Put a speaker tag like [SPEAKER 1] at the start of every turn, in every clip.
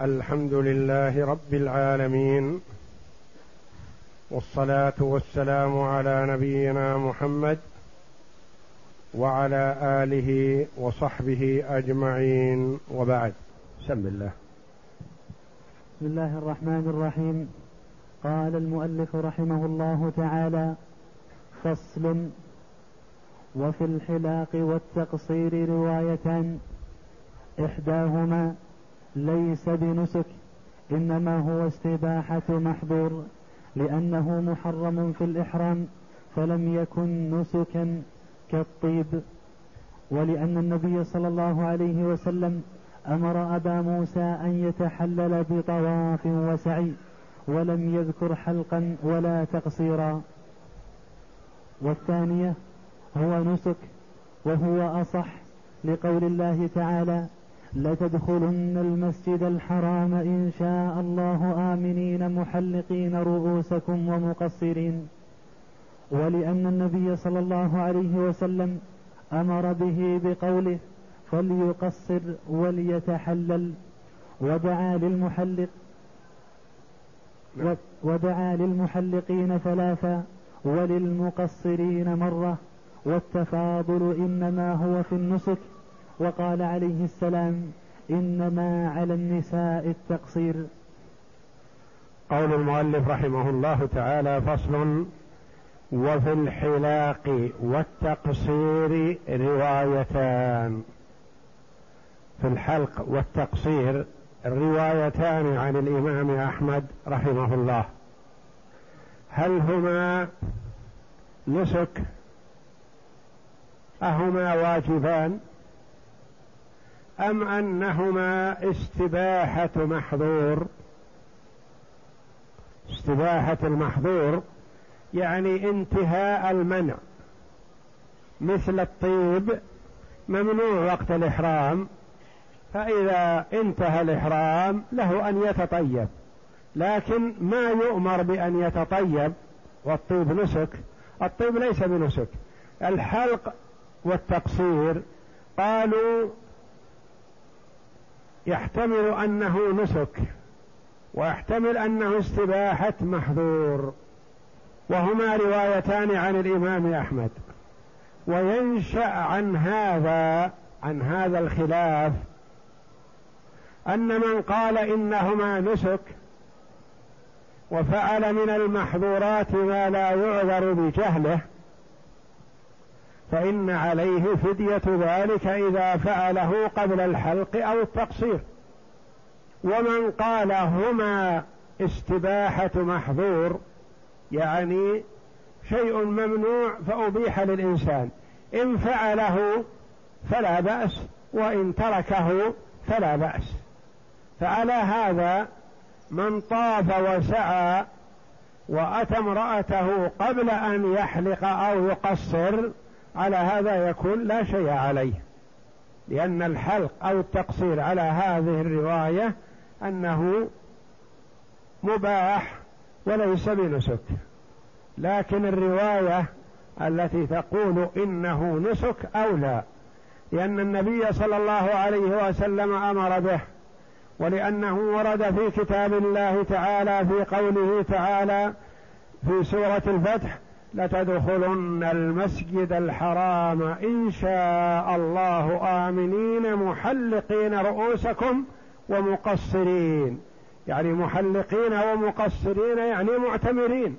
[SPEAKER 1] الحمد لله رب العالمين والصلاة والسلام على نبينا محمد وعلى آله وصحبه أجمعين. وبعد سم الله.
[SPEAKER 2] بسم الله الرحمن الرحيم. قال المؤلف رحمه الله تعالى فصل وفي الحلاق والتقصير روايتان إحداهما ليس بنسك إنما هو استباحة محظور لأنه محرم في الإحرام فلم يكن نسكا كالطيب. ولأن النبي صلى الله عليه وسلم أمر أبا موسى أن يتحلل بطواف وسعي ولم يذكر حلقا ولا تقصيرا. والثانية هو نسك وهو أصح لقول الله تعالى لتدخلن المسجد الحرام إن شاء الله آمنين محلقين رؤوسكم ومقصرين. ولأن النبي صلى الله عليه وسلم أمر به بقوله فليقصر وليتحلل. ودعا للمحلق ودعا للمحلقين ثلاثا وللمقصرين مرة. والتفاضل إنما هو في النسك وقال عليه السلام إنما على النساء التقصير.
[SPEAKER 1] قول المؤلف رحمه الله تعالى فصل وفي الحلاق والتقصير روايتان. في الحلق والتقصير روايتان عن الإمام أحمد رحمه الله. هل هما نسك؟ أهما واجبان؟ أم أنهما استباحة محظور؟ استباحة المحظور يعني انتهاء المنع. مثل الطيب ممنوع وقت الإحرام فإذا انتهى الإحرام له أن يتطيب لكن ما يؤمر بأن يتطيب والطيب نسك. الطيب ليس بنسك. الحلق والتقصير قالوا يحتمل أنه نسك ويحتمل أنه استباحة محظور وهما روايتان عن الإمام أحمد. وينشأ عن هذا عن هذا الخلاف أن من قال إنهما نسك وفعل من المحظورات ما لا يعذر بجهله فإن عليه فدية ذلك إذا فعله قبل الحلق أو التقصير. ومن قال هما استباحة محظور يعني شيء ممنوع فأبيح للإنسان. إن فعله فلا بأس وإن تركه فلا بأس. فعلى هذا من طاف وسعى وأتى امرأته قبل أن يحلق أو يقصر على هذا يكون لا شيء عليه لأن الحلق أو التقصير على هذه الرواية أنه مباح وليس بنسك. لكن الرواية التي تقول إنه نسك أولى لأن النبي صلى الله عليه وسلم أمر به ولأنه ورد في كتاب الله تعالى في قوله تعالى في سورة الفتح لتدخلن المسجد الحرام إن شاء الله آمنين محلقين رؤوسكم ومقصرين. يعني محلقين ومقصرين يعني معتمرين.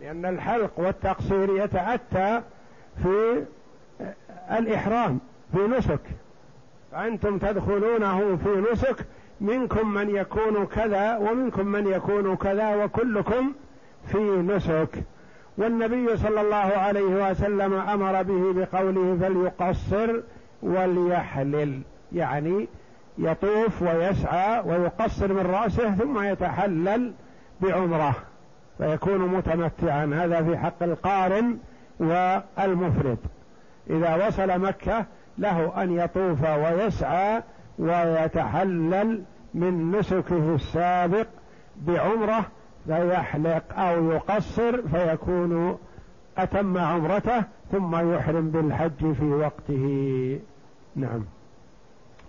[SPEAKER 1] لأن الحلق والتقصير يتأتى في الإحرام في نسك. فأنتم تدخلونه في نسك منكم من يكون كذا ومنكم من يكون كذا وكلكم في نسك. والنبي صلى الله عليه وسلم أمر به بقوله فليقصر وليحلل يعني يطوف ويسعى ويقصر من رأسه ثم يتحلل بعمرة فيكون متمتعا. هذا في حق القارن والمفرد. إذا وصل مكة له أن يطوف ويسعى ويتحلل من نسكه السابق بعمرة فيحلق أو يقصر فيكون أتم عمرته ثم يحرم بالحج في وقته. نعم.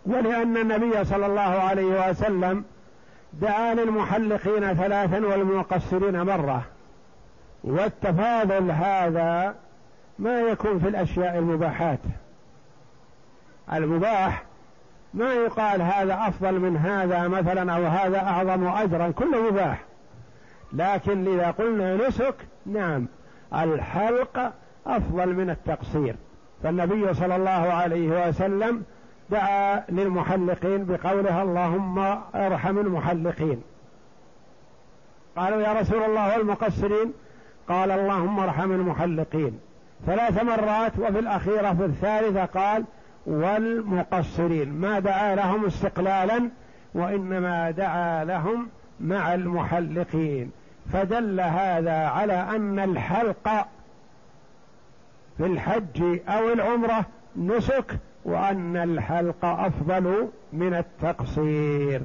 [SPEAKER 1] ولأن النبي صلى الله عليه وسلم دعا للمحلقين ثلاثا والمقصرين مرة. والتفاضل هذا ما يكون في الأشياء المباحات. المباح ما يقال هذا أفضل من هذا مثلا أو هذا أعظم أجرا كله مباح. لكن إذا قلنا نسك نعم الحلق أفضل من التقصير. فالنبي صلى الله عليه وسلم دعا للمحلقين بقولها اللهم أرحم المحلقين. قالوا يا رسول الله والمقصرين. قال اللهم أرحم المحلقين. ثلاث مرات وفي الأخيرة في الثالثة قال والمقصرين. ما دعا لهم استقلالا وإنما دعا لهم مع المحلقين. فدل هذا على أن الحلق في الحج أو العمرة نسك وأن الحلق أفضل من التقصير.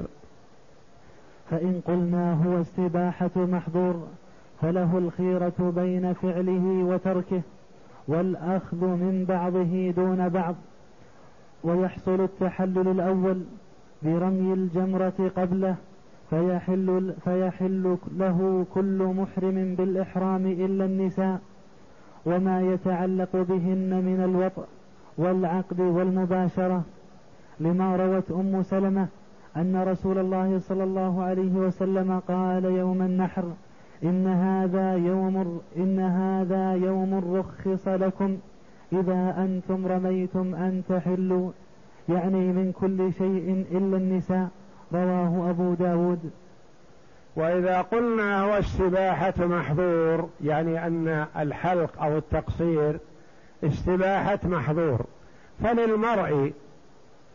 [SPEAKER 2] فإن قلنا هو استباحة محظور فله الخيرة بين فعله وتركه والأخذ من بعضه دون بعض ويحصل التحلل الأول برمي الجمرة قبله فيحل, فيحل له كل محرم بالإحرام إلا النساء وما يتعلق بهن من الوطء والعقد والمباشرة لما روت أم سلمة أن رسول الله صلى الله عليه وسلم قال يوم النحر إن هذا يوم إن هذا يوم رخص لكم إذا أنتم رميتم أن تحلوا يعني من كل شيء إلا النساء. رواه أبو داود.
[SPEAKER 1] وإذا قلنا هو السباحة محظور يعني أن الحلق أو التقصير استباحة محظور. فللمرء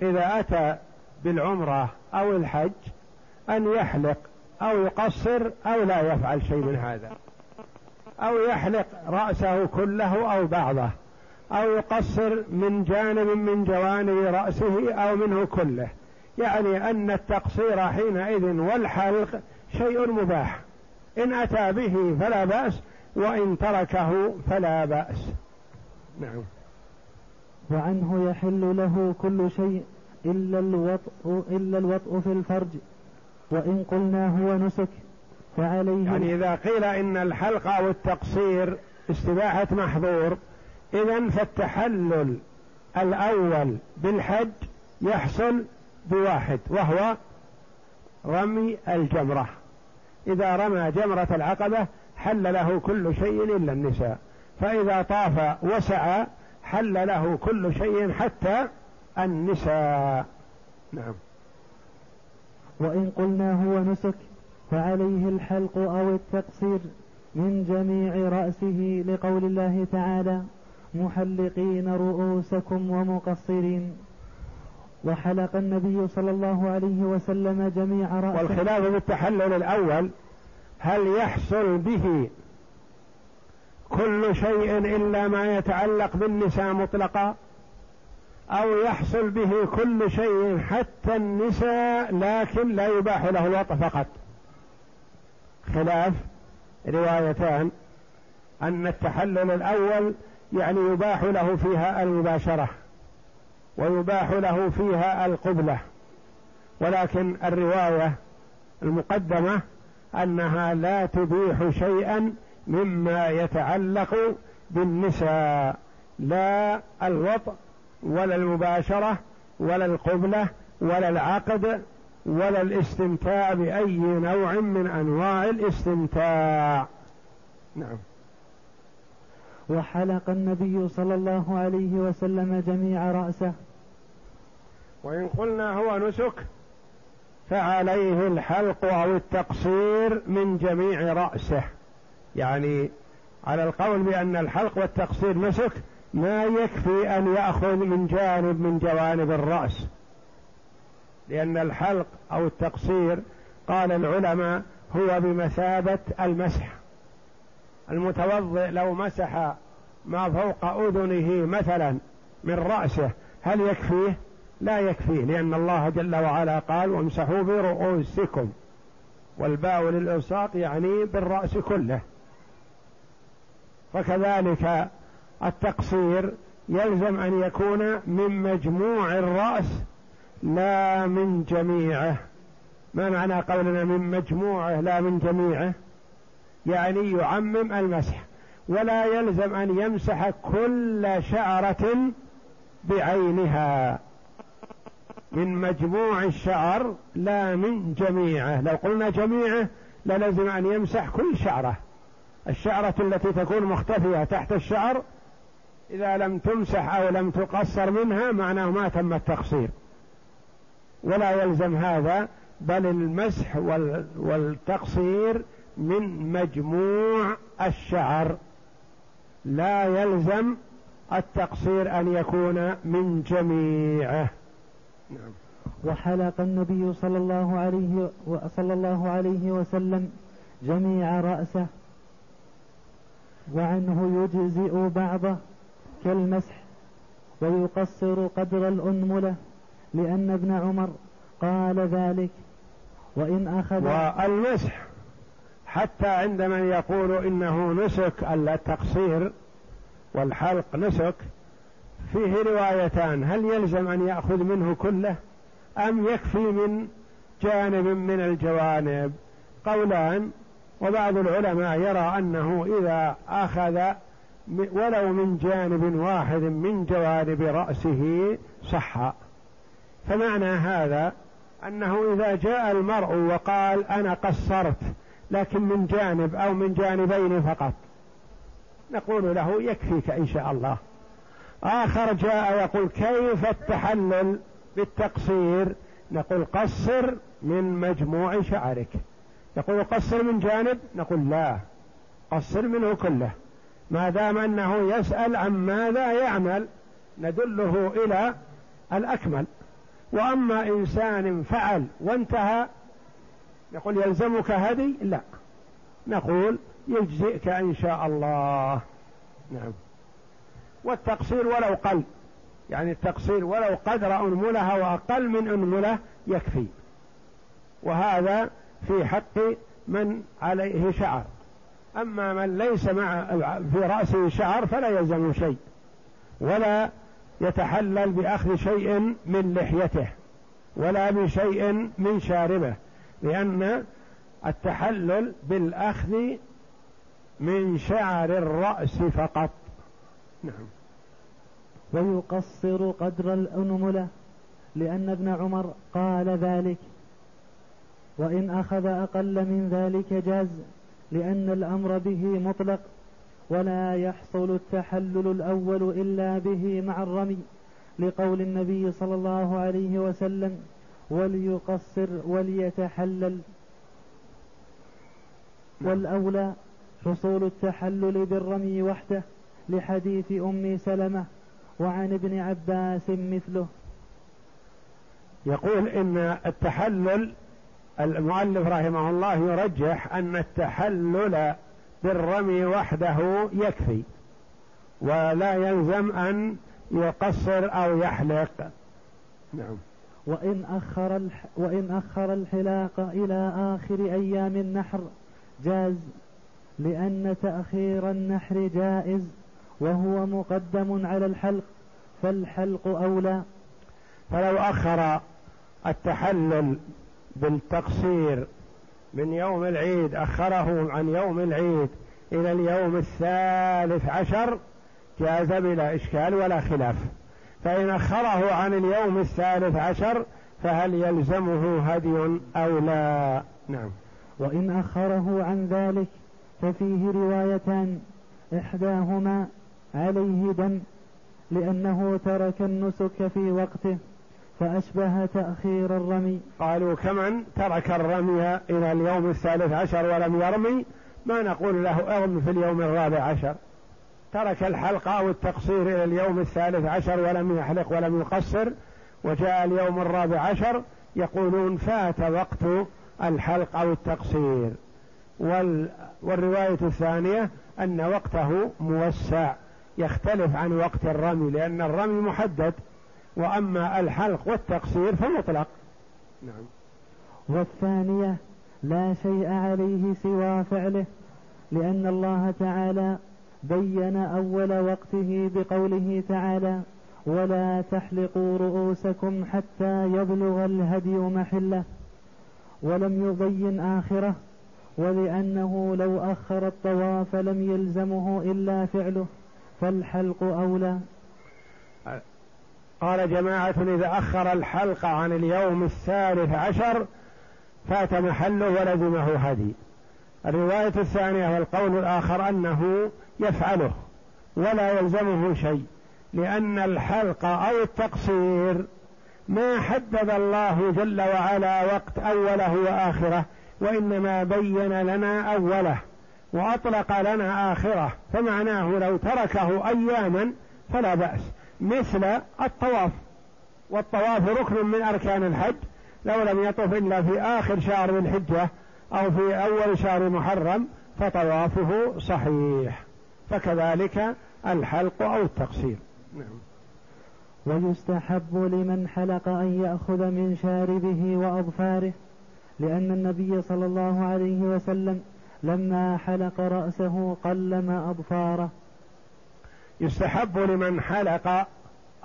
[SPEAKER 1] إذا أتى بالعمرة أو الحج أن يحلق أو يقصر أو لا يفعل شيء من هذا. أو يحلق رأسه كله أو بعضه. أو يقصر من جانب من جوانب رأسه أو منه كله. يعني أن التقصير حينئذ والحلق شيء مباح. إن أتى به فلا بأس وإن تركه فلا بأس. نعم.
[SPEAKER 2] وعنه يحل له كل شيء إلا الوطء إلا الوطء في الفرج. وإن قلنا هو نسك فعليه
[SPEAKER 1] يعني إذا قيل إن الحلق أو التقصير استباحة محظور إذا فالتحلل الأول بالحج يحصل بواحد وهو رمي الجمرة. إذا رمى جمرة العقبة حل له كل شيء إلا النساء. فإذا طاف وسعى حل له كل شيء حتى النساء. نعم.
[SPEAKER 2] وإن قلنا هو نسك فعليه الحلق أو التقصير من جميع رأسه لقول الله تعالى محلقين رؤوسكم ومقصرين. وحلق النبي صلى الله عليه وسلم جميع رأسه.
[SPEAKER 1] والخلاف بالتحلل الأول هل يحصل به كل شيء إلا ما يتعلق بالنساء مطلقا؟ أو يحصل به كل شيء حتى النساء لكن لا يباح له الوطء فقط؟ خلاف روايتان. أن التحلل الأول يعني يباح له فيها المباشرة. ويباح له فيها القبلة. ولكن الرواية المقدمة أنها لا تبيح شيئا مما يتعلق بالنساء لا الوطء ولا المباشرة ولا القبلة ولا العقد ولا الاستمتاع بأي نوع من أنواع الاستمتاع. نعم.
[SPEAKER 2] وحلق النبي صلى الله عليه وسلم جميع رأسه.
[SPEAKER 1] وإن قلنا هو نسك فعليه الحلق أو التقصير من جميع رأسه. يعني على القول بأن الحلق والتقصير نسك ما يكفي أن يأخذ من جانب من جوانب الرأس. لأن الحلق أو التقصير قال العلماء هو بمثابة المسح. المتوضئ لو مسح ما فوق أذنه مثلا من رأسه هل يكفيه؟ لا يكفيه لأن الله جل وعلا قال وامسحوا برؤوسكم. والباء للإلصاق يعني بالرأس كله. فكذلك التقصير يلزم أن يكون من مجموع الرأس لا من جميعه. ما معنى قولنا من مجموعه لا من جميعه؟ يعني يعمم المسح. ولا يلزم أن يمسح كل شعرة بعينها. من مجموع الشعر لا من جميعه. لو قلنا جميعه للزم أن يمسح كل شعره. الشعرة التي تكون مختفية تحت الشعر إذا لم تمسح أو لم تقصر منها معناه ما تم التقصير. ولا يلزم هذا بل المسح والتقصير من مجموع الشعر. لا يلزم التقصير أن يكون من جميعه.
[SPEAKER 2] نعم. وحلق النبي صلى الله عليه صلى الله عليه وسلم جميع رأسه وعنه يجزئ بعضه كالمسح ويقصر قدر الأنملة لأن ابن عمر قال ذلك وإن أخذ
[SPEAKER 1] والمسح حتى عند من يقول إنه نسك التقصير والحلق نسك فيه روايتان هل يلزم أن يأخذ منه كله؟ أم يكفي من جانب من الجوانب؟ قولان وبعض العلماء يرى أنه إذا أخذ ولو من جانب واحد من جوانب رأسه صح. فمعنى هذا أنه إذا جاء المرء وقال أنا قصرت لكن من جانب أو من جانبين فقط نقول له يكفيك إن شاء الله. آخر جاء يقول كيف التحلل بالتقصير؟ نقول قصر من مجموع شعرك. يقول قصر من جانب؟ نقول لا. قصر منه كله. ما دام أنه يسأل عن ماذا يعمل ندله إلى الأكمل. وأما إنسان فعل وانتهى نقول يلزمك هدي؟ لا. نقول يجزئك إن شاء الله. نعم. والتقصير ولو قل. يعني التقصير ولو قدر أنملة وأقل من أنملة يكفي. وهذا في حق من عليه شعر. أما من ليس مع في رأسه شعر فلا يلزم شيء. ولا يتحلل بأخذ شيء من لحيته. ولا بشيء من شاربه. لأن التحلل بالأخذ من شعر الرأس فقط. نعم.
[SPEAKER 2] ويقصر قدر الأنملة لأن ابن عمر قال ذلك. وإن أخذ أقل من ذلك جاز لأن الأمر به مطلق ولا يحصل التحلل الأول إلا به مع الرمي لقول النبي صلى الله عليه وسلم وليقصر وليتحلل. والأولى حصول التحلل بالرمي وحده لحديث أم سلمة وعن ابن عباس مثله.
[SPEAKER 1] يقول إن التحلل المؤلف رحمه الله يرجح أن التحلل بالرمي وحده يكفي ولا يلزم أن يقصر أو يحلق.
[SPEAKER 2] نعم. وإن أخر الح وإن أخر الحلاق إلى آخر أيام النحر جاز لأن تأخير النحر جائز. وهو مقدم على الحلق فالحلق أولى.
[SPEAKER 1] فلو أخر التحلل بالتقصير من يوم العيد أخره عن يوم العيد إلى اليوم الثالث عشر جاز بلا إشكال ولا خلاف. فإن أخره عن اليوم الثالث عشر فهل يلزمه هدي أو لا؟ نعم.
[SPEAKER 2] وإن أخره عن ذلك ففيه روايتان إحداهما عليه دم لأنه ترك النسك في وقته فأشبه تأخير الرمي.
[SPEAKER 1] قالوا كمن ترك الرمي إلى اليوم الثالث عشر ولم يرمي؟ ما نقول له ارم في اليوم الرابع عشر. ترك الحلق أو التقصير إلى اليوم الثالث عشر ولم يحلق ولم يقصر. وجاء اليوم الرابع عشر يقولون فات وقت الحلق أو التقصير وال والرواية الثانية أن وقته موسع. يختلف عن وقت الرمي لأن الرمي محدد وأما الحلق والتقصير فمطلق.
[SPEAKER 2] نعم. والثانية لا شيء عليه سوى فعله لأن الله تعالى بين أول وقته بقوله تعالى ولا تحلقوا رؤوسكم حتى يبلغ الهدي محله ولم يبين آخرة ولأنه لو أخر الطواف لم يلزمه إلا فعله. فالحلق أولى.
[SPEAKER 1] قال جماعة إذا أخر الحلق عن اليوم الثالث عشر فات محله ولزمه هدي. الرواية الثانية والقول الآخر أنه يفعله ولا يلزمه شيء لأن الحلق أو التقصير ما حدد الله جل وعلا وقت أوله وآخره وإنما بين لنا أوله. وأطلق لنا آخرة فمعناه لو تركه أياما فلا بأس. مثل الطواف. والطواف ركن من أركان الحج. لو لم يطف إلا في آخر شهر من الحجة أو في أول شهر محرم فطوافه صحيح. فكذلك الحلق أو التقصير. نعم.
[SPEAKER 2] ويستحب لمن حلق أن يأخذ من شاربه وأظفاره لأن النبي صلى الله عليه وسلم لما حلق رأسه قلم أظفاره.
[SPEAKER 1] يستحب لمن حلق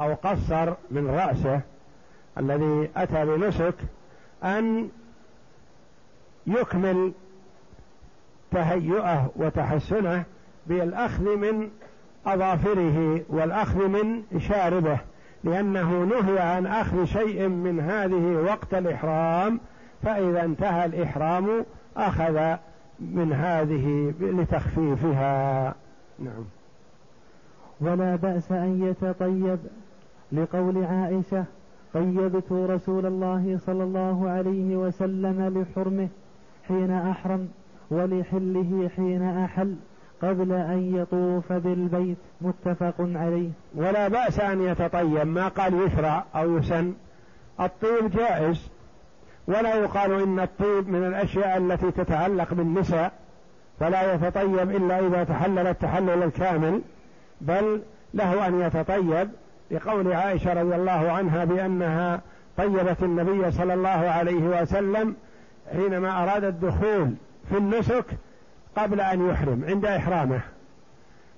[SPEAKER 1] أو قصر من رأسه الذي أتى بنسك أن يكمل تهيئه وتحسنه بالأخذ من أظافره والأخذ من شاربه لأنه نهي عن أخذ شيء من هذه وقت الإحرام فإذا انتهى الإحرام أخذ من هذه لتخفيفها. نعم.
[SPEAKER 2] ولا بأس أن يتطيب لقول عائشة طيبت رسول الله صلى الله عليه وسلم لحرمه حين أحرم ولحله حين أحل قبل أن يطوف بالبيت متفق عليه.
[SPEAKER 1] ولا بأس أن يتطيب ما قال يشرع أو يسن. الطيب جائز ولا يقال إن الطيب من الأشياء التي تتعلق بالنساء فلا يتطيب إلا إذا تحلل التحلل الكامل بل له أن يتطيب لقول عائشة رضي الله عنها بأنها طيبت النبي صلى الله عليه وسلم حينما أراد الدخول في النسك قبل أن يحرم عند إحرامه.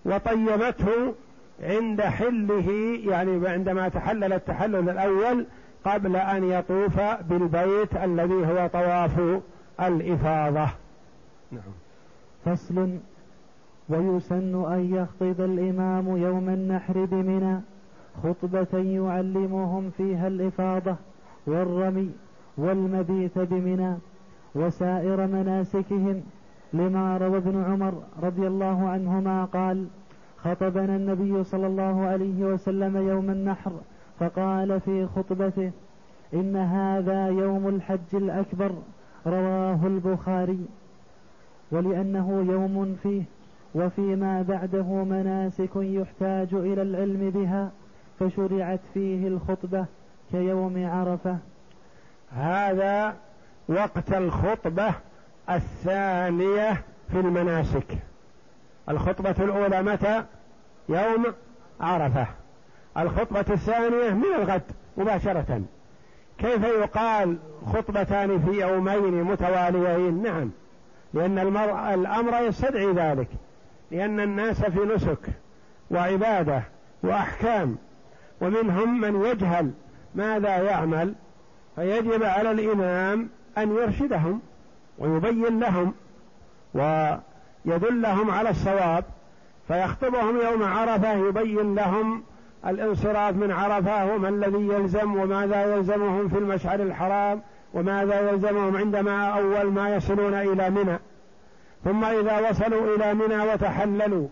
[SPEAKER 1] وطيبته عند حله يعني عندما تحلل التحلل الأول قبل أن يطوف بالبيت الذي هو طواف الإفاضة.
[SPEAKER 2] نعم. فصل. ويسن أن يخطب الإمام يوم النحر بمنى خطبة يعلمهم فيها الإفاضة والرمي والمبيت بمنى وسائر مناسكهم. لما روى ابن عمر رضي الله عنهما قال خطبنا النبي صلى الله عليه وسلم يوم النحر فقال في خطبته إن هذا يوم الحج الأكبر رواه البخاري ولأنه يوم فيه وفيما بعده مناسك يحتاج إلى العلم بها فشرعت فيه الخطبة كيوم عرفة.
[SPEAKER 1] هذا وقت الخطبة الثانية في المناسك. الخطبة الأولى متى؟ يوم عرفة. الخطبة الثانية من الغد مباشرة. كيف يقال خطبتان في يومين متواليين؟ نعم لأن المرء الأمر يستدعي ذلك لأن الناس في نسك وعبادة وأحكام ومنهم من يجهل ماذا يعمل فيجب على الإمام أن يرشدهم ويبين لهم ويدلهم على الصواب فيخطبهم يوم عرفة يبين لهم الانصراف من عرفة وما الذي يلزم وماذا يلزمهم في المشعر الحرام وماذا يلزمهم عندما أول ما يصلون إلى منى. ثم إذا وصلوا إلى منى وتحللوا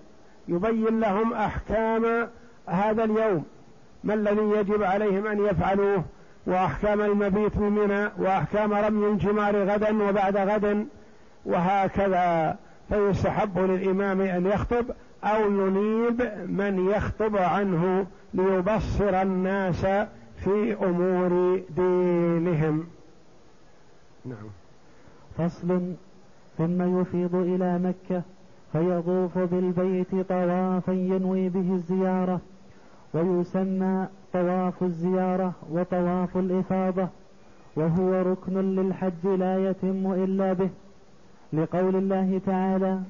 [SPEAKER 1] يبين لهم أحكام هذا اليوم. ما الذي يجب عليهم أن يفعلوه؟ وأحكام المبيت بمنى وأحكام رمي الجمار غدا وبعد غد وهكذا. فيستحب للإمام أن يخطب أو ينيب من يخطب عنه ليبصر الناس في أمور دينهم.
[SPEAKER 2] نعم. فصل ثم يفيض إلى مكة فيطوف بالبيت طوافا ينوي به الزيارة ويسمى طواف الزيارة وطواف الإفاضة وهو ركن للحج لا يتم إلا به لقول الله تعالى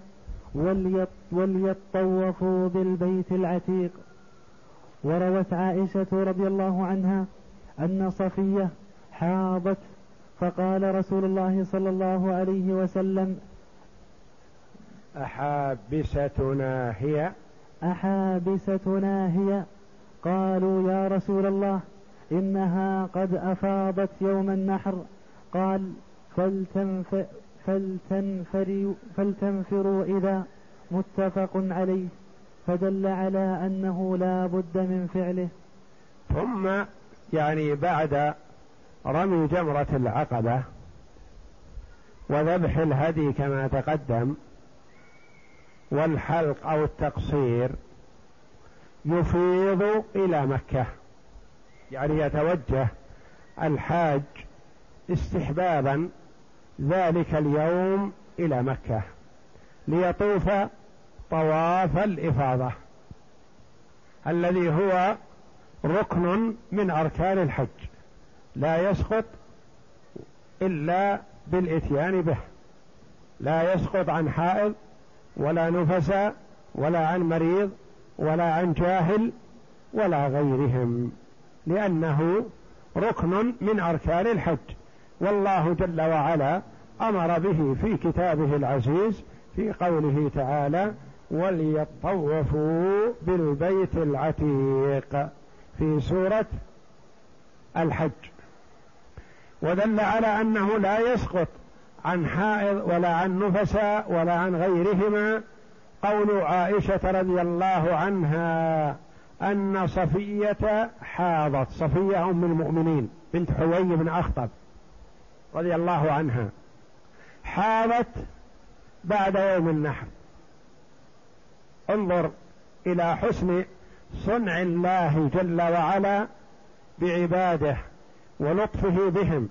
[SPEAKER 2] وليطوفوا بالبيت العتيق. وروت عائشة رضي الله عنها أن صفية حاضت فقال رسول الله صلى الله عليه وسلم
[SPEAKER 1] أحابستنا هي؟
[SPEAKER 2] أحابستنا هي. قالوا يا رسول الله إنها قد أفاضت يوم النحر. قال فلتنف فلتنفروا, فلتنفروا إذا متفق عليه فدل على أنه لا بد من فعله.
[SPEAKER 1] ثم يعني بعد رمي جمرة العقبة وذبح الهدي كما تقدم والحلق أو التقصير يفيض إلى مكة. يعني يتوجه الحاج استحبابا ذلك اليوم إلى مكة ليطوف طواف الإفاضة الذي هو ركن من أركان الحج لا يسقط إلا بالإتيان به لا يسقط عن حائض ولا نفس ولا عن مريض ولا عن جاهل ولا غيرهم لأنه ركن من أركان الحج. والله جل وعلا أمر به في كتابه العزيز في قوله تعالى وليطوفوا بالبيت العتيق في سورة الحج. ودل على أنه لا يسقط عن حائض ولا عن نفساء ولا عن غيرهما. قول عائشة رضي الله عنها أن صفية حاضت. صفية أم المؤمنين بنت حوي بن أخطب. رضي الله عنها حاضت بعد يوم النحر. انظر إلى حسن صنع الله جل وعلا بعباده ولطفه بهم.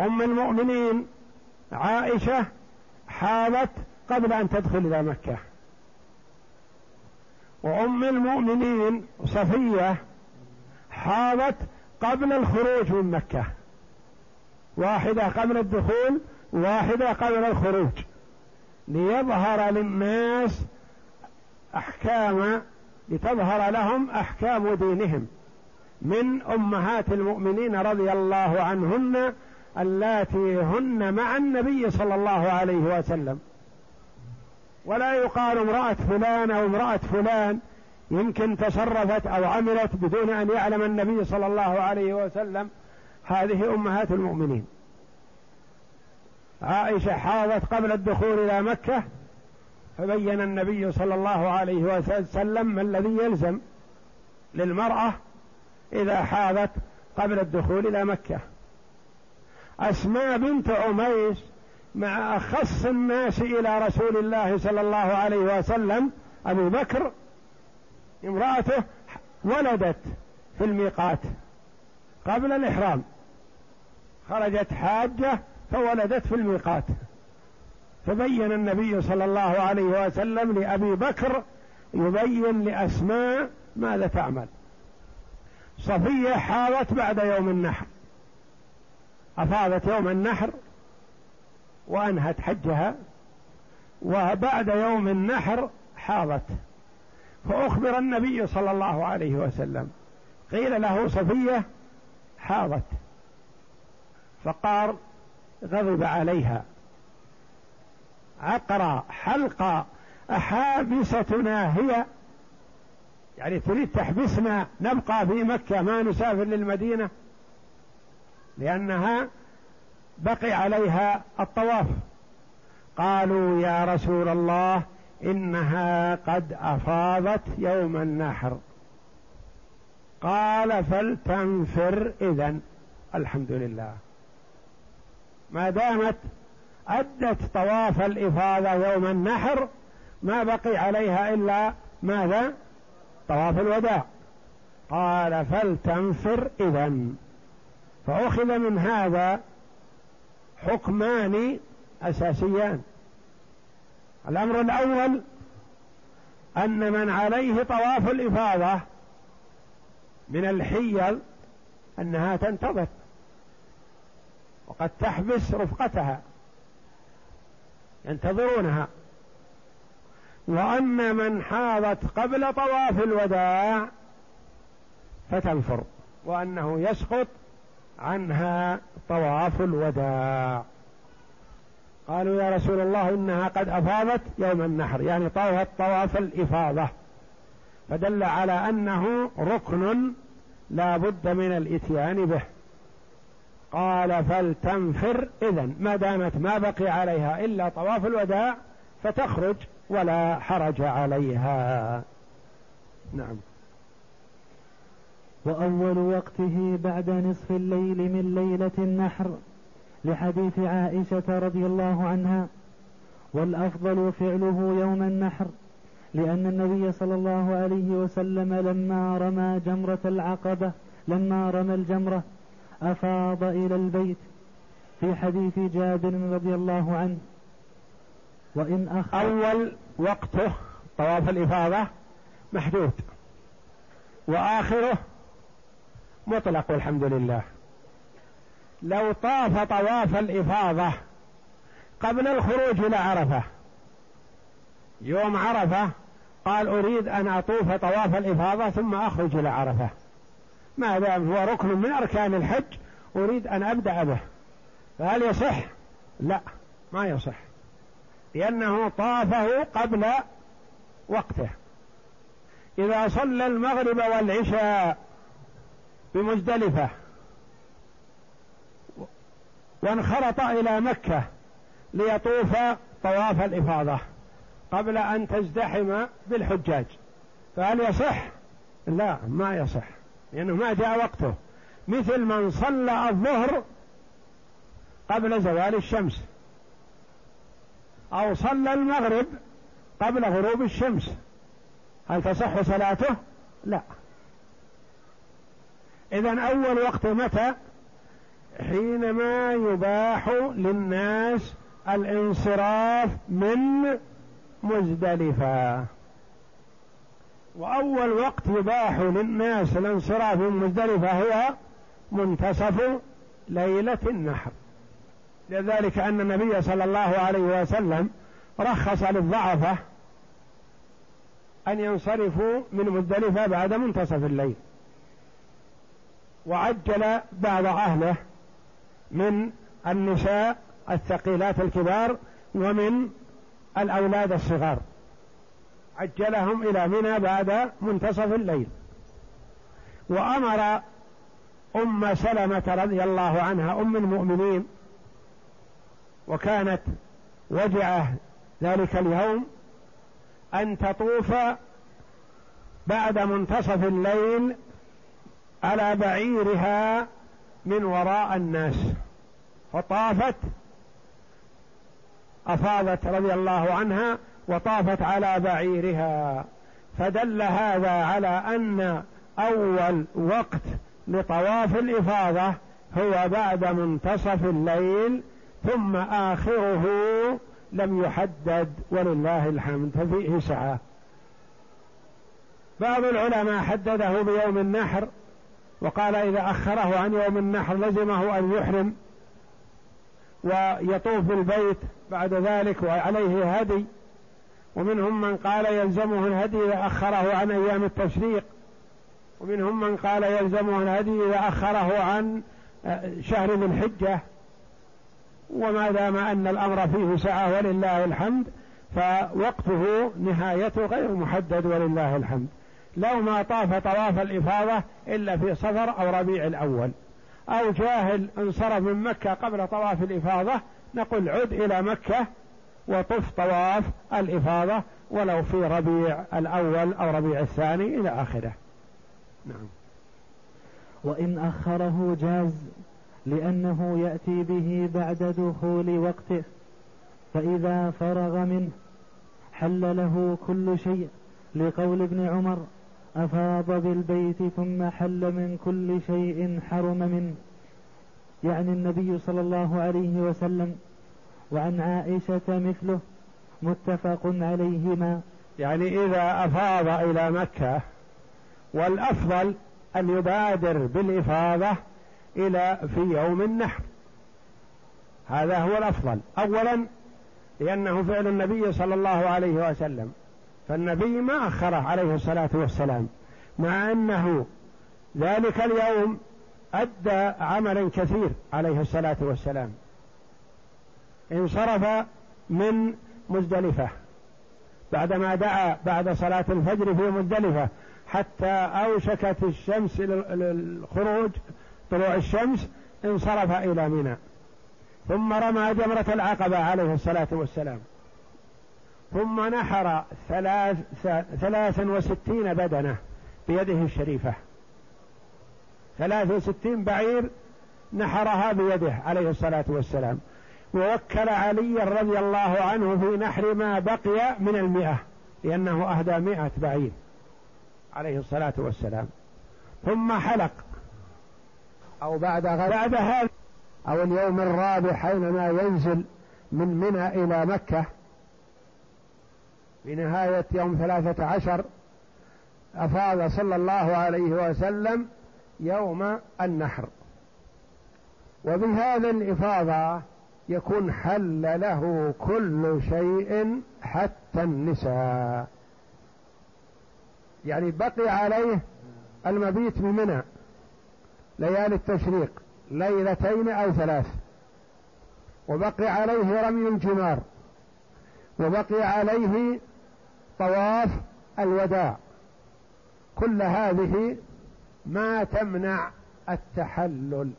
[SPEAKER 1] أم المؤمنين عائشة حالت قبل أن تدخل إلى مكة. وأم المؤمنين صفية حاضت قبل الخروج من مكة. واحدة قبل الدخول واحدة قبل الخروج. ليظهر للناس أحكام لتظهر لهم أحكام دينهم. من أمهات المؤمنين رضي الله عنهن اللاتي هن مع النبي صلى الله عليه وسلم. ولا يقال امرأة فلان أو امرأة فلان يمكن تصرفت أو عملت بدون أن يعلم النبي صلى الله عليه وسلم. هذه أمهات المؤمنين. عائشة حاضت قبل الدخول إلى مكة فبين النبي صلى الله عليه وسلم ما الذي يلزم للمرأة إذا حاضت قبل الدخول إلى مكة. أسماء بنت عميس مع أخص الناس إلى رسول الله صلى الله عليه وسلم أبو بكر امرأته ولدت في الميقات قبل الإحرام. خرجت حاجة فولدت في الميقات. فبين النبي صلى الله عليه وسلم لأبي بكر يبين لأسماء ماذا تعمل. صفية حاضت بعد يوم النحر. أفاضت يوم النحر وأنهت حجها وبعد يوم النحر حاضت. فأخبر النبي صلى الله عليه وسلم قيل له صفية حاضت. فقال غضب عليها. عقر حلق أحابستنا هي. يعني تريد تحبسنا نبقى في مكة ما نسافر للمدينة؟ لأنها بقي عليها الطواف. قالوا يا رسول الله إنها قد أفاضت يوم النحر. قال فلتنفر إذا الحمد لله. ما دامت أدت طواف الإفاضة يوم النحر ما بقي عليها إلا ماذا؟ طواف الوداع. قال فلتنفر إذا فأخذ من هذا حكمان أساسيان. الأمر الأول أن من عليه طواف الإفاضة من الحيل أنها تنتظر. وقد تحبس رفقتها. ينتظرونها. وأن من حاضت قبل طواف الوداع فتنفر وأنه يسقط عنها طواف الوداع. قالوا يا رسول الله إنها قد أفاضت يوم النحر يعني طوفت طواف الإفاضة. فدل على أنه ركن لا بد من الإتيان به. قال فلتنفر إذا ما دامت ما بقي عليها إلا طواف الوداع فتخرج ولا حرج عليها. نعم.
[SPEAKER 2] وأول وقته بعد نصف الليل من ليلة النحر لحديث عائشة رضي الله عنها والأفضل فعله يوم النحر لأن النبي صلى الله عليه وسلم لما رمى جمرة العقبة لما رمى الجمرة أفاض إلى البيت في حديث جابر رضي الله عنه.
[SPEAKER 1] وإن أخر أول وقته طواف الإفاضة محدود. وآخره مطلق والحمد لله. لو طاف طواف الإفاضة قبل الخروج إلى عرفة. يوم عرفة قال أريد أن أطوف طواف الإفاضة ثم أخرج إلى عرفة. ما دام هو ركن من أركان الحج أريد أن أبدأ به. فهل يصح؟ لا ما يصح. لأنه طافه قبل وقته. إذا صلى المغرب والعشاء بمزدلفة وانخرط إلى مكة ليطوف طواف الإفاضة قبل أن تزدحم بالحجاج. فهل يصح؟ لا ما يصح. لأنه ما جاء وقته. مثل من صلى الظهر قبل زوال الشمس. أو صلى المغرب قبل غروب الشمس. هل تصح صلاته؟ لا. إذا أول وقت متى؟ حينما يباح للناس الانصراف من مزدلفة. وأول وقت يباح للناس الانصراف من مزدلفة هو منتصف ليلة النحر. لذلك أن النبي صلى الله عليه وسلم رخص للضعفة أن ينصرفوا من مزدلفة بعد منتصف الليل. وعجل بعض أهله من النساء الثقيلات الكبار ومن الأولاد الصغار. عجلهم إلى منى بعد منتصف الليل. وأمر أم سلمة رضي الله عنها أم المؤمنين وكانت وجعه ذلك اليوم أن تطوف بعد منتصف الليل على بعيرها من وراء الناس. فطافت أفاضت رضي الله عنها وطافت على بعيرها فدل هذا على أن أول وقت لطواف الإفاضة هو بعد منتصف الليل ثم آخره لم يحدد ولله الحمد ففيه سعة. بعض العلماء حدده بيوم النحر وقال إذا أخره عن يوم النحر لزمه أن يحرم ويطوف بالبيت بعد ذلك وعليه هدي. ومنهم من قال يلزمه الهدي إذا أخره عن أيام التشريق. ومنهم من قال يلزمه الهدي إذا أخره عن آه، شهر ذي الحجة. وما دام أن الأمر فيه سعة ولله الحمد فوقته نهايته غير محدد ولله الحمد. لو ما طاف طواف الإفاضة إلا في صفر أو ربيع الأول. أو جاهل انصرف من مكة قبل طواف الإفاضة نقول عد إلى مكة وطف طواف الإفاضة ولو في ربيع الأول أو ربيع الثاني إلى آخره. نعم.
[SPEAKER 2] وإن أخره جاز لأنه يأتي به بعد دخول وقته فإذا فرغ منه حل له كل شيء. لقول ابن عمر أفاض بالبيت ثم حل من كل شيء حرم منه. يعني النبي صلى الله عليه وسلم وعن عائشة مثله متفق عليهما.
[SPEAKER 1] يعني إذا أفاض إلى مكة والأفضل أن يبادر بالإفاضة إلى في يوم النحر. هذا هو الأفضل. أولا لأنه فعل النبي صلى الله عليه وسلم.
[SPEAKER 3] فالنبي ما أخره عليه الصلاة والسلام مع أنه ذلك اليوم أدى عملا كثير عليه الصلاة والسلام. انصرف من مزدلفة بعدما دعا بعد صلاة الفجر في مزدلفة حتى أوشكت الشمس للخروج طلوع الشمس انصرف إلى منى. ثم رمى جمرة العقبة عليه الصلاة والسلام. ثم نحر ثلاث ثلاثا وستين بدنة بيده الشريفة. ثلاث وستين بعير نحرها بيده عليه الصلاة والسلام. ووكل علي رضي الله عنه في نحر ما بقي من المئة لأنه أهدى مئة بعير عليه الصلاة والسلام. ثم حلق.
[SPEAKER 1] أو بعد
[SPEAKER 3] بعد هذا
[SPEAKER 1] أو اليوم الرابع حينما ينزل من منى إلى مكة في نهاية يوم ثلاثة عشر أفاض صلى الله عليه وسلم يوم النحر. وبهذا الإفاضة يكون حل له كل شيء حتى النساء. يعني بقي عليه المبيت بمنى ليالي التشريق ليلتين أو ثلاث. وبقي عليه رمي الجمار وبقي عليه طواف الوداع. كل هذه ما تمنع التحلل.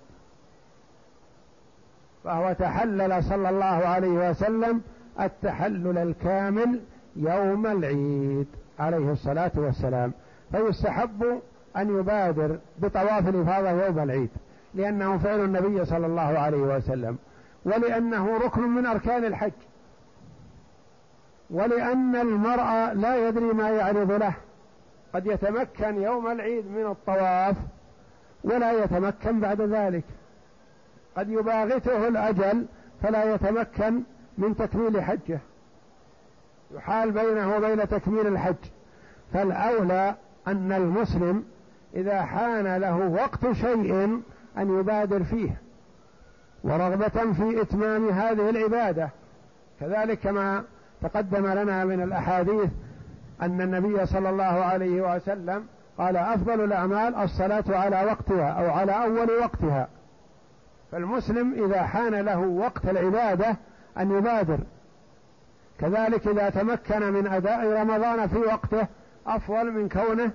[SPEAKER 1] فهو تحلل صلى الله عليه وسلم التحلل الكامل يوم العيد عليه الصلاة والسلام. فيستحب أن يبادر بطواف الإفاضة يوم العيد لأنه فعل النبي صلى الله عليه وسلم ولأنه ركن من أركان الحج ولأن المرء لا يدري ما يعرض له. قد يتمكن يوم العيد من الطواف ولا يتمكن بعد ذلك. قد يباغته الأجل فلا يتمكن من تكميل حجه. يحال بينه وبين تكميل الحج. فالأولى أن المسلم إذا حان له وقت شيء أن يبادر فيه. ورغبة في إتمام هذه العبادة. كذلك كما تقدم لنا من الأحاديث أن النبي صلى الله عليه وسلم قال أفضل الأعمال الصلاة على وقتها أو على أول وقتها. فالمسلم إذا حان له وقت العبادة أن يبادر. كذلك إذا تمكن من أداء رمضان في وقته أفضل من كونه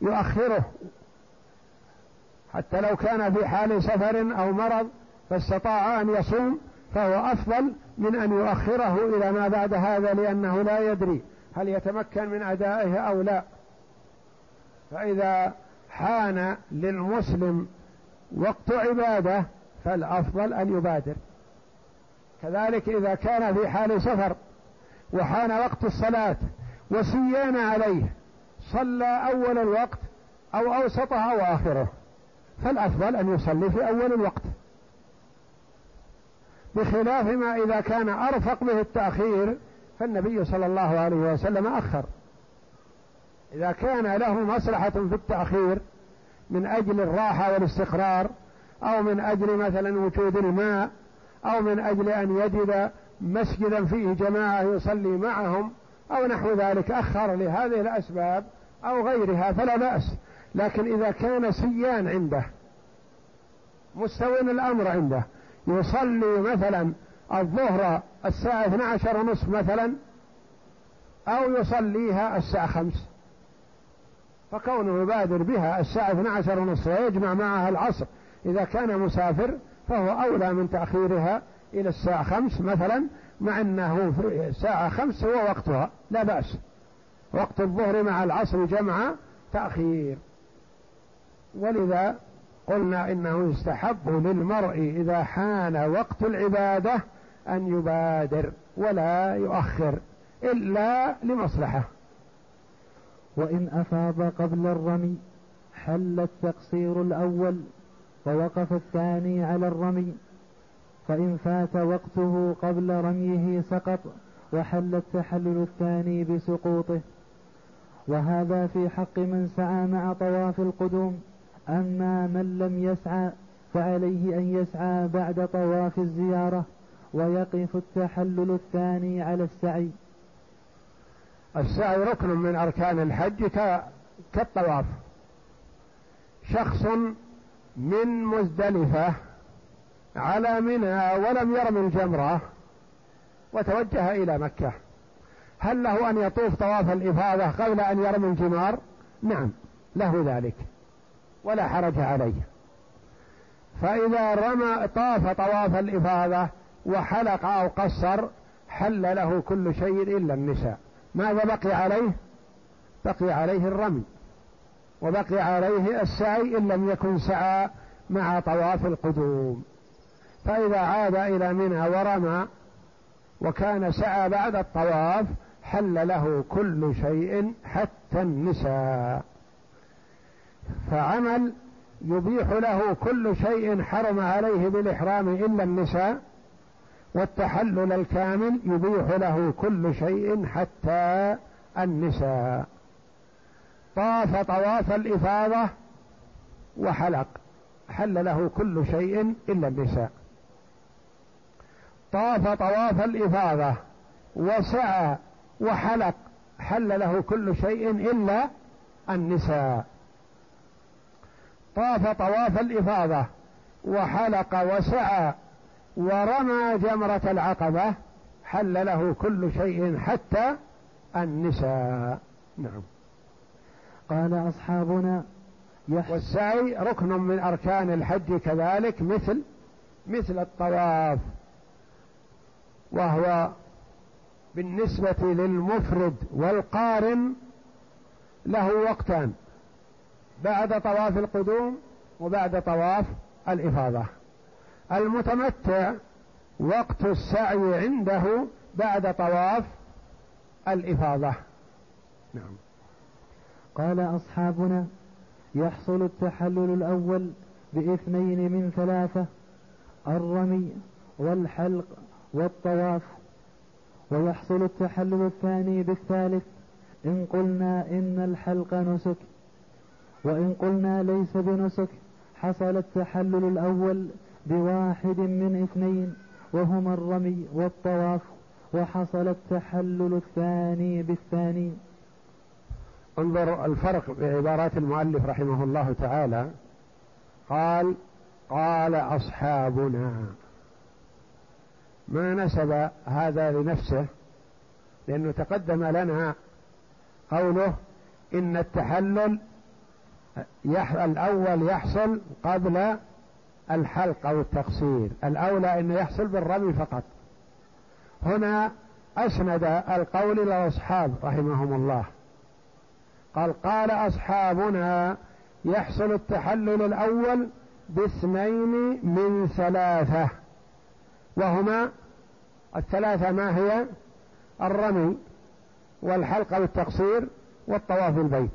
[SPEAKER 1] يؤخره. حتى لو كان في حال سفر أو مرض فاستطاع أن يصوم فهو أفضل من أن يؤخره إلى ما بعد هذا لأنه لا يدري هل يتمكن من أدائه أو لا. فإذا حان للمسلم وقت عبادة فالأفضل أن يبادر. كذلك إذا كان في حال سفر وحان وقت الصلاة وسيان عليه صلى أول الوقت أو أوسطها وآخره فالأفضل أن يصلي في أول الوقت. بخلاف ما إذا كان أرفق به التأخير فالنبي صلى الله عليه وسلم أخر. إذا كان له مصلحة في التأخير من أجل الراحة والاستقرار أو من أجل مثلا وجود الماء أو من أجل أن يجد مسجدا فيه جماعة يصلي معهم أو نحو ذلك أخر لهذه الأسباب أو غيرها فلا بأس. لكن إذا كان سيان عنده مستوى الأمر عنده يصلي مثلا الظهر الساعة 12 ونصف مثلا أو يصليها الساعة خمس. فكونه يبادر بها الساعة 12 ونصف ويجمع معها العصر إذا كان مسافر فهو أولى من تأخيرها إلى الساعة خمس مثلا مع أنه في الساعة خمس هو وقتها لا بأس. وقت الظهر مع العصر جمع تأخير. ولذا قلنا إنه يستحب للمرء إذا حان وقت العبادة أن يبادر ولا يؤخر إلا لمصلحة.
[SPEAKER 2] وإن أفاض قبل الرمي حل التقصير الأول ووقف الثاني على الرمي فإن فات وقته قبل رميه سقط وحل التحلل الثاني بسقوطه. وهذا في حق من سعى مع طواف القدوم أما من لم يسعى فعليه أن يسعى بعد طواف الزيارة ويقف التحلل الثاني على السعي.
[SPEAKER 1] السعي ركن من أركان الحج كالطواف. شخص من مزدلفة على منى ولم يرم الجمرة وتوجه إلى مكة. هل له أن يطوف طواف الإفاضة قبل أن يرمي الجمار نعم له ذلك ولا حرج عليه. فإذا رمى طاف طواف الإفاضة وحلق أو قصر حل له كل شيء إلا النساء. ماذا بقي عليه؟ بقي عليه الرمي. وبقي عليه السعي إن لم يكن سعى مع طواف القدوم. فإذا عاد إلى منى ورمى وكان سعى بعد الطواف حل له كل شيء حتى النساء. فعمل يبيح له كل شيء حرم عليه بالإحرام إلا النساء والتحلل الكامل يبيح له كل شيء حتى النساء. طاف طواف الإفاضة وحلق. حل له كل شيء إلا النساء. طاف طواف الإفاضة وسعى وحلق حل له كل شيء إلا النساء. طاف طواف الإفاضة وحلق وسعى ورمى جمرة العقبة حل له كل شيء حتى النساء. نعم.
[SPEAKER 2] قال أصحابنا
[SPEAKER 1] والسعي ركن من أركان الحج كذلك مثل مثل الطواف وهو بالنسبة للمفرد والقارن له وقتان بعد طواف القدوم وبعد طواف الإفاضة. المتمتع وقت السعي عنده بعد طواف الإفاضة. نعم.
[SPEAKER 2] قال أصحابنا يحصل التحلل الأول بإثنين من ثلاثة الرمي والحلق والطواف. ويحصل التحلل الثاني بالثالث إن قلنا إن الحلق نسك. وإن قلنا ليس بنسك حصل التحلل الأول بواحد من إثنين وهما الرمي والطواف. وحصل التحلل الثاني بالثاني.
[SPEAKER 1] انظر الفرق بعبارات المؤلف رحمه الله تعالى. قال قال أصحابنا. ما نسب هذا لنفسه؟ لأنه تقدم لنا قوله إن التحلل الأول يحصل قبل الحلق أو التقصير. الأولى أنه يحصل بالرمي فقط. هنا أسند القول إلى الأصحاب رحمهم الله. قال قال أصحابنا يحصل التحلل الأول باثنين من ثلاثة وهما الثلاثة ما هي؟ الرمي والحلق والتقصير والطواف البيت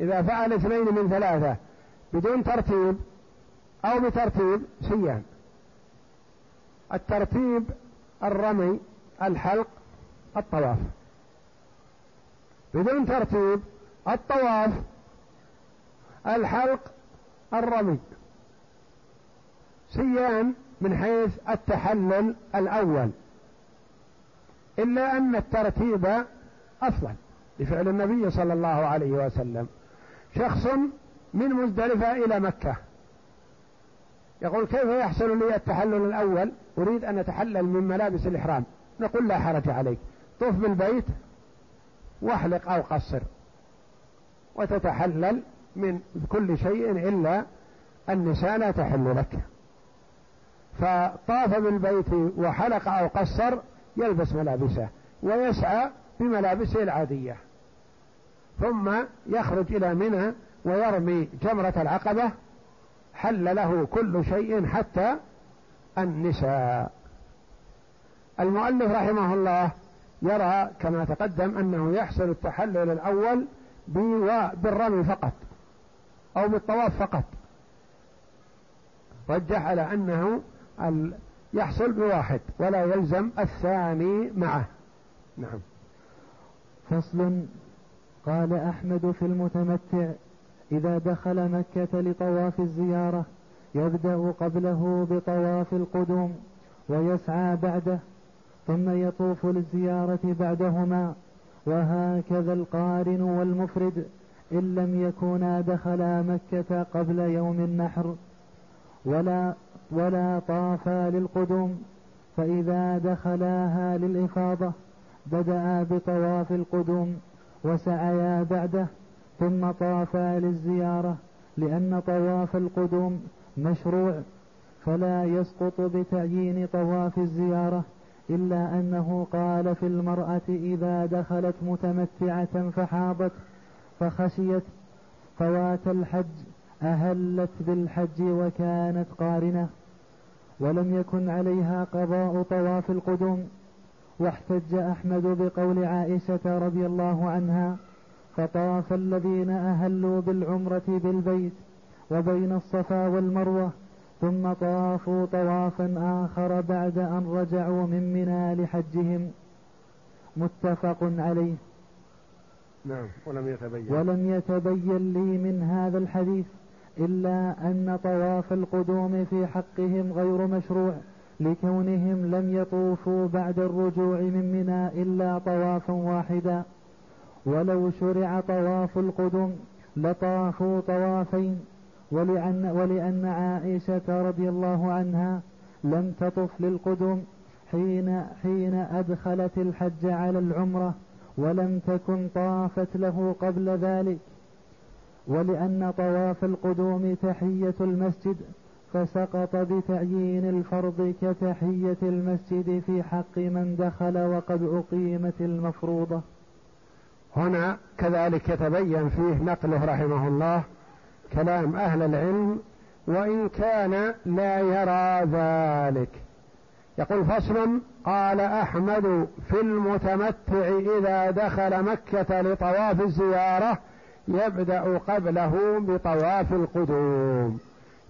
[SPEAKER 1] إذا فعل اثنين من ثلاثة بدون ترتيب أو بترتيب سيان الترتيب الرمي الحلق الطواف. بدون ترتيب الطواف الحلق الرمي. سيان من حيث التحلل الأول. إلا أن الترتيب أفضل. لفعل النبي صلى الله عليه وسلم. شخص من مزدلفة إلى مكة. يقول كيف يحصل لي التحلل الأول؟ أريد أن أتحلل من ملابس الإحرام. نقول لا حرج عليك. طف بالبيت واحلق أو قصر. وتتحلل من كل شيء إلا النساء لا تحل لك. فطاف بالبيت وحلق أو قصر يلبس ملابسه ويسعى بملابسه العادية. ثم يخرج إلى منى ويرمي جمرة العقبة. حل له كل شيء حتى النساء. المؤلف رحمه الله يرى كما تقدم أنه يحصل التحلل الأول بالرمي فقط أو بالطواف فقط. رجح على أنه يحصل بواحد ولا يلزم الثاني معه. نعم.
[SPEAKER 2] فصل. قال أحمد في المتمتع إذا دخل مكة لطواف الزيارة يبدأ قبله بطواف القدوم ويسعى بعده ثم يطوف للزيارة بعدهما وهكذا القارن والمفرد إن لم يكونا دخلا مكة قبل يوم النحر ولا ولا طافا للقدوم فإذا دخلاها للإفاضة بدأ بطواف القدوم وسعيا بعده ثم طافا للزيارة لأن طواف القدوم مشروع فلا يسقط بتعيين طواف الزيارة. إلا أنه قال في المرأة إذا دخلت متمتعة فحاضت فخشيت فوات الحج أهلت بالحج وكانت قارنة ولم يكن عليها قضاء طواف القدوم. واحتج أحمد بقول عائشة رضي الله عنها فطاف الذين أهلوا بالعمرة بالبيت وبين الصفا والمروة ثم طافوا طوافا آخر بعد أن رجعوا من منى لحجهم متفق عليه.
[SPEAKER 1] نعم ولم يتبين.
[SPEAKER 2] ولم يتبين لي من هذا الحديث إلا أن طواف القدوم في حقهم غير مشروع لكونهم لم يطوفوا بعد الرجوع من منى إلا طوافا واحدا. ولو شرع طواف القدوم لطافوا طوافين ولأن, ولأن عائشة رضي الله عنها لم تطف للقدوم حين, حين أدخلت الحج على العمرة ولم تكن طافت له قبل ذلك. ولأن طواف القدوم تحية المسجد فسقط بتعيين الفرض كتحية المسجد في حق من دخل وقد أقيمت المفروضة.
[SPEAKER 1] هنا كذلك يتبين فيه نقله رحمه الله كلام أهل العلم وإن كان لا يرى ذلك. يقول فصل قال أحمد في المتمتع إذا دخل مكة لطواف الزيارة يبدأ قبله بطواف القدوم.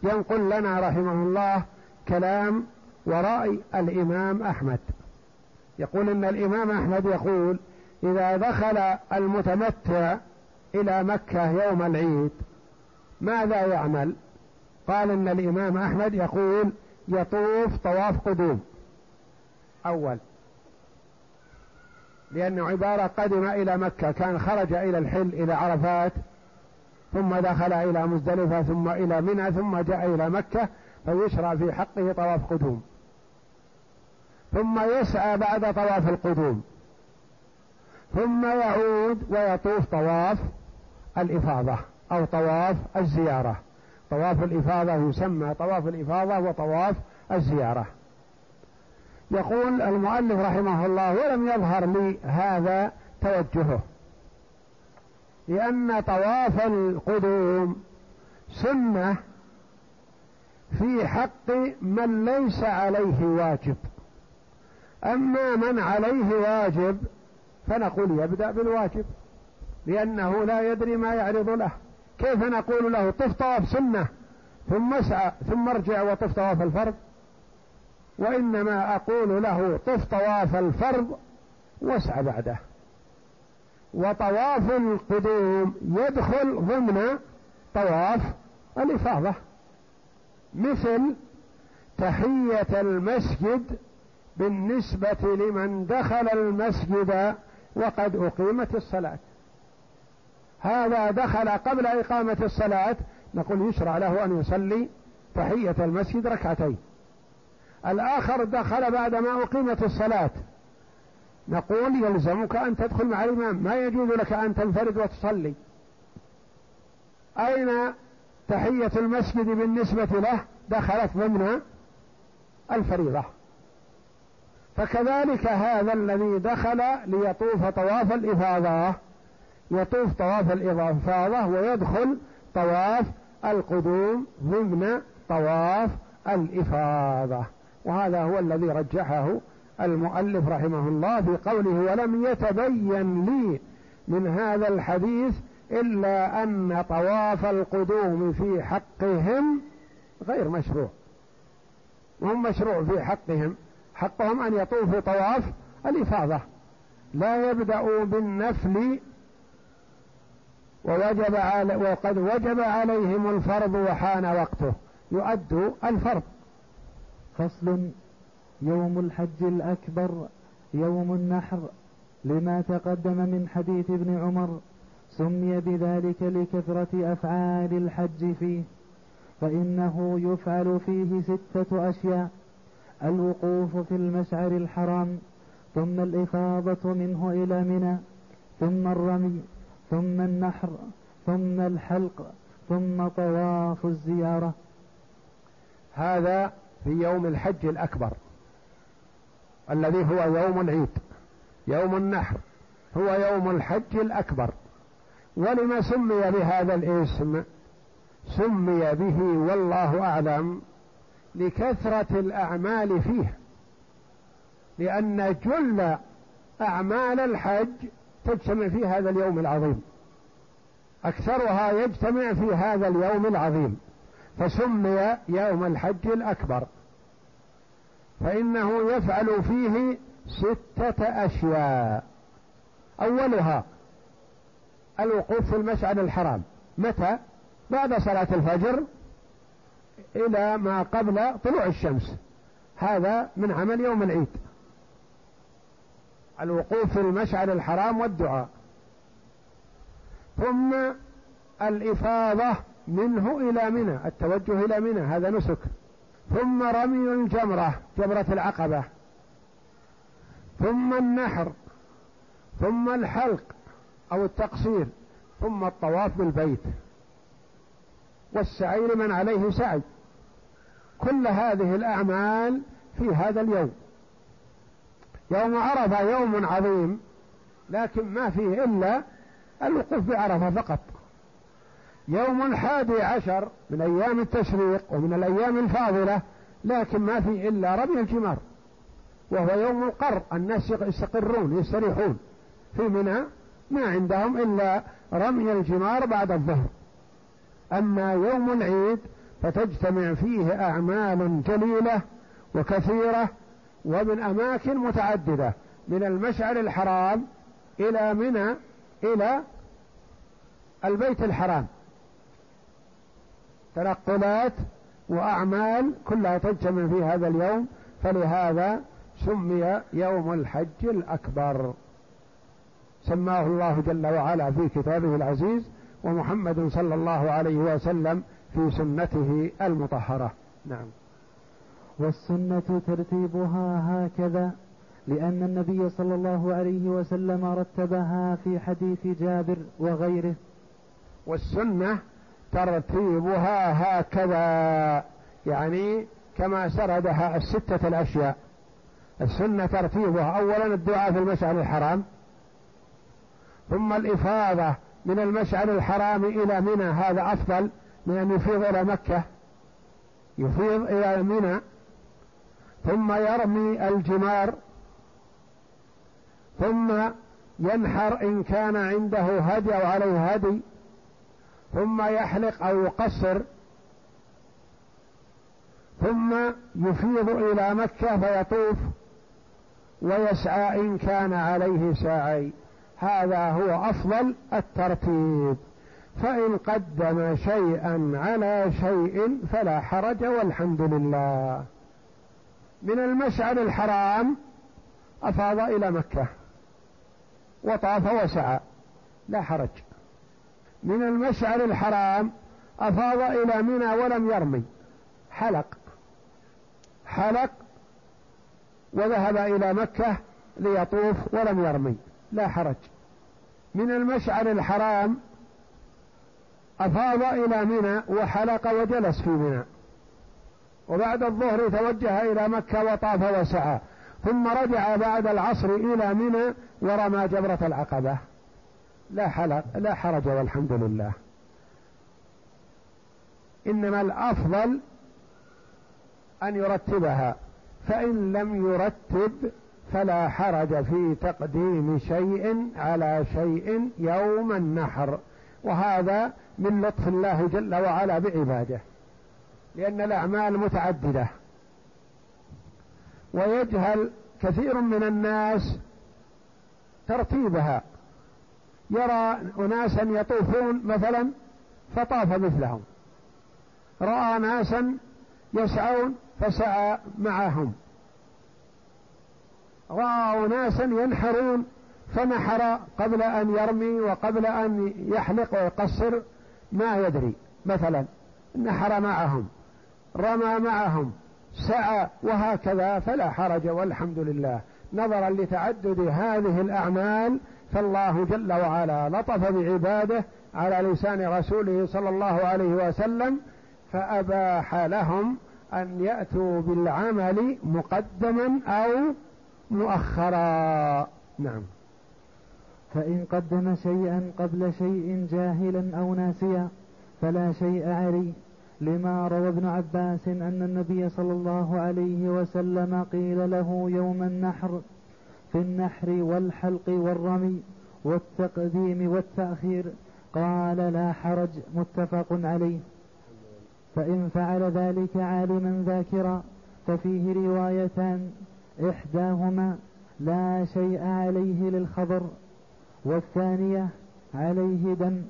[SPEAKER 1] ينقل لنا رحمه الله كلام ورأي الإمام أحمد. يقول إن الإمام أحمد يقول إذا دخل المتمتع إلى مكة يوم العيد ماذا يعمل؟ قال إن الإمام أحمد يقول يطوف طواف قدوم. أول لأنه عبارة قدم إلى مكة كان خرج إلى الحل إلى عرفات ثم دخل إلى مزدلفة ثم إلى منى ثم جاء إلى مكة فيشرع في حقه طواف قدوم. ثم يسعى بعد طواف القدوم. ثم يعود ويطوف طواف الإفاضة. أو طواف الزيارة. طواف الإفاضة يسمى طواف الإفاضة وطواف الزيارة. يقول المؤلف رحمه الله ولم يظهر لي هذا توجهه لأن طواف القدوم سنة في حق من ليس عليه واجب. أما من عليه واجب فنقول يبدأ بالواجب لأنه لا يدري ما يعرض له. كيف نقول له طف طواف سنة ثم اسعى ثم ارجع وطف طواف الفرض؟ وإنما أقول له طف طواف الفرض واسعى بعده. وطواف القدوم يدخل ضمن طواف الإفاضة. مثل تحية المسجد بالنسبة لمن دخل المسجد وقد أقيمت الصلاة. هذا دخل قبل إقامة الصلاة. نقول يشرع له أن يصلي تحية المسجد ركعتين. الآخر دخل بعدما أقيمت الصلاة. نقول يلزمك أن تدخل مع الإمام. ما يجوز لك أن تنفرد وتصلي. أين تحية المسجد بالنسبة له؟ دخلت ضمن الفريضة. فكذلك هذا الذي دخل ليطوف طواف الإفاضة. يطوف طواف الإفاضة ويدخل طواف القدوم ضمن طواف الإفاضة. وهذا هو الذي رجحه المؤلف رحمه الله في قوله ولم يتبين لي من هذا الحديث إلا أن طواف القدوم في حقهم غير مشروع. وهم مشروع في حقهم. حقهم أن يطوفوا طواف الإفاضة. لا يبدأوا بالنفل ووجب على وقد وجب عليهم الفرض وحان وقته. يؤد الفرض.
[SPEAKER 2] فصل يوم الحج الأكبر يوم النحر لما تقدم من حديث ابن عمر سمي بذلك لكثرة أفعال الحج فيه فإنه يفعل فيه ستة أشياء الوقوف في المشعر الحرام ثم الإفاضة منه إلى منى ثم الرمي ثم النحر ثم الحلق ثم طواف الزيارة.
[SPEAKER 1] هذا في يوم الحج الأكبر الذي هو يوم العيد يوم النحر هو يوم الحج الأكبر. ولما سمي بهذا الاسم؟ سمي به والله أعلم لكثرة الأعمال فيه لأن جل أعمال الحج تجتمع في هذا اليوم العظيم. أكثرها يجتمع في هذا اليوم العظيم. فسمي يوم الحج الأكبر. فإنه يفعل فيه ستة أشياء. أولها الوقوف في المشعر الحرام. متى؟ بعد صلاة الفجر إلى ما قبل طلوع الشمس. هذا من عمل يوم العيد. الوقوف في المشعر الحرام والدعاء. ثم الإفاضة منه إلى منى التوجه إلى منى هذا نسك. ثم رمي الجمرة جمرة العقبة. ثم النحر ثم الحلق أو التقصير ثم الطواف بالبيت. والسعي لمن عليه سعي. كل هذه الأعمال في هذا اليوم. يوم عرفة يوم عظيم لكن ما فيه إلا الوقوف بعرفة فقط. يوم الحادي عشر من أيام التشريق ومن الأيام الفاضلة لكن ما فيه إلا رمي الجمار وهو يوم القر الناس يستقرون يستريحون. في منى ما عندهم إلا رمي الجمار بعد الظهر. أما يوم العيد فتجتمع فيه أعمال جليلة وكثيرة ومن أماكن متعددة من المشعر الحرام إلى منى إلى البيت الحرام. تنقلات وأعمال كلها تجتمع في هذا اليوم فلهذا سمي يوم الحج الأكبر. سماه الله جل وعلا في كتابه العزيز ومحمد صلى الله عليه وسلم في سنته المطهرة. نعم.
[SPEAKER 2] والسنة ترتيبها هكذا لأن النبي صلى الله عليه وسلم رتبها في حديث جابر وغيره.
[SPEAKER 1] والسنة ترتيبها هكذا يعني كما سردها الستة الأشياء. السنة ترتيبها أولا الدعاء في المشعر الحرام ثم الإفاضة من المشعر الحرام إلى منى هذا أفضل من أن يفيض إلى مكة. يفيض إلى منى ثم يرمي الجمار ثم ينحر إن كان عنده هدي أو عليه هدي ثم يحلق أو يقصر ثم يفيض إلى مكة فيطوف ويسعى إن كان عليه ساعي. هذا هو أفضل الترتيب. فإن قدم شيئا على شيء فلا حرج والحمد لله. من المشعر الحرام أفاض إلى مكة وطاف وسعى. لا حرج. من المشعر الحرام أفاض إلى منى ولم يرمي. حلق. حلق وذهب إلى مكة ليطوف ولم يرمي. لا حرج. من المشعر الحرام أفاض إلى منى وحلق وجلس في منى. وبعد الظهر توجه إلى مكة وطاف وسعى ثم رجع بعد العصر إلى منى ورمى جبرة العقبة. لا حلق لا حرج والحمد لله. إنما الأفضل أن يرتبها فإن لم يرتب فلا حرج في تقديم شيء على شيء يوم النحر وهذا من لطف الله جل وعلا بعباده. لأن الأعمال متعددة. ويجهل كثير من الناس ترتيبها. يرى أناسا يطوفون مثلا فطاف مثلهم. رأى ناسا يسعون فسعى معهم. رأى ناسا ينحرون فنحر قبل أن يرمي وقبل أن يحلق ويقصر ما يدري. مثلا نحر معهم. رمى معهم سعى وهكذا فلا حرج والحمد لله. نظرا لتعدد هذه الأعمال فالله جل وعلا لطف بعباده على لسان رسوله صلى الله عليه وسلم فأباح لهم أن يأتوا بالعمل مقدما أو مؤخرا. نعم.
[SPEAKER 2] فإن قدم شيئا قبل شيء جاهلا أو ناسيا فلا شيء عليه لما روى ابن عباس أن النبي صلى الله عليه وسلم قيل له يوم النحر في النحر والحلق والرمي والتقديم والتأخير قال لا حرج متفق عليه. فإن فعل ذلك عالما ذاكرا ففيه روايتان إحداهما لا شيء عليه للخبر والثانية عليه دم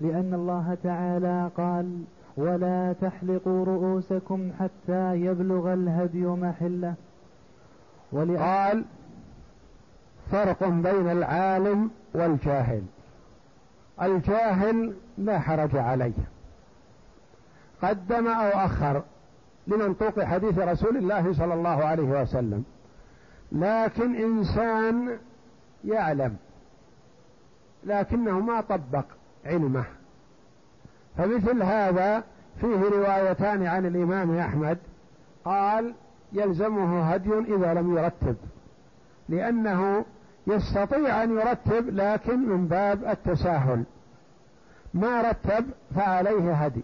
[SPEAKER 2] لأن الله تعالى قال ولا تحلقوا رؤوسكم حتى يبلغ الهدي محله.
[SPEAKER 1] قال فرق بين العالم والجاهل. الجاهل لا حرج عليه. قدم أو أخر لمنطوق حديث رسول الله صلى الله عليه وسلم. لكن إنسان يعلم لكنه ما طبق علمه. فمثل هذا فيه روايتان عن الإمام أحمد قال يلزمه هدي إذا لم يرتب لأنه يستطيع أن يرتب لكن من باب التساهل. ما رتب فعليه هدي.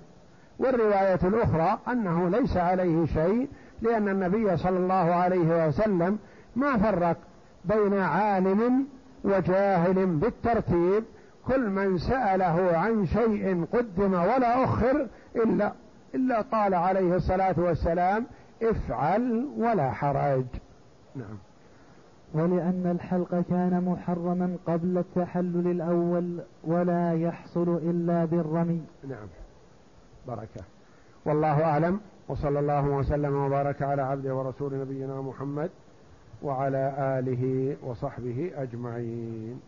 [SPEAKER 1] والرواية الأخرى أنه ليس عليه شيء لأن النبي صلى الله عليه وسلم ما فرق بين عالم وجاهل بالترتيب كل من سأله عن شيء قدم ولا أخر إلا إلا قال عليه الصلاة والسلام افعل ولا حرج. نعم.
[SPEAKER 2] ولأن الحلق كان محرما قبل التحلل الأول ولا يحصل إلا بالرمي.
[SPEAKER 1] نعم. بركة. والله أعلم. وصلى الله وسلم وبارك على عبده ورسول نبينا محمد وعلى آله وصحبه أجمعين.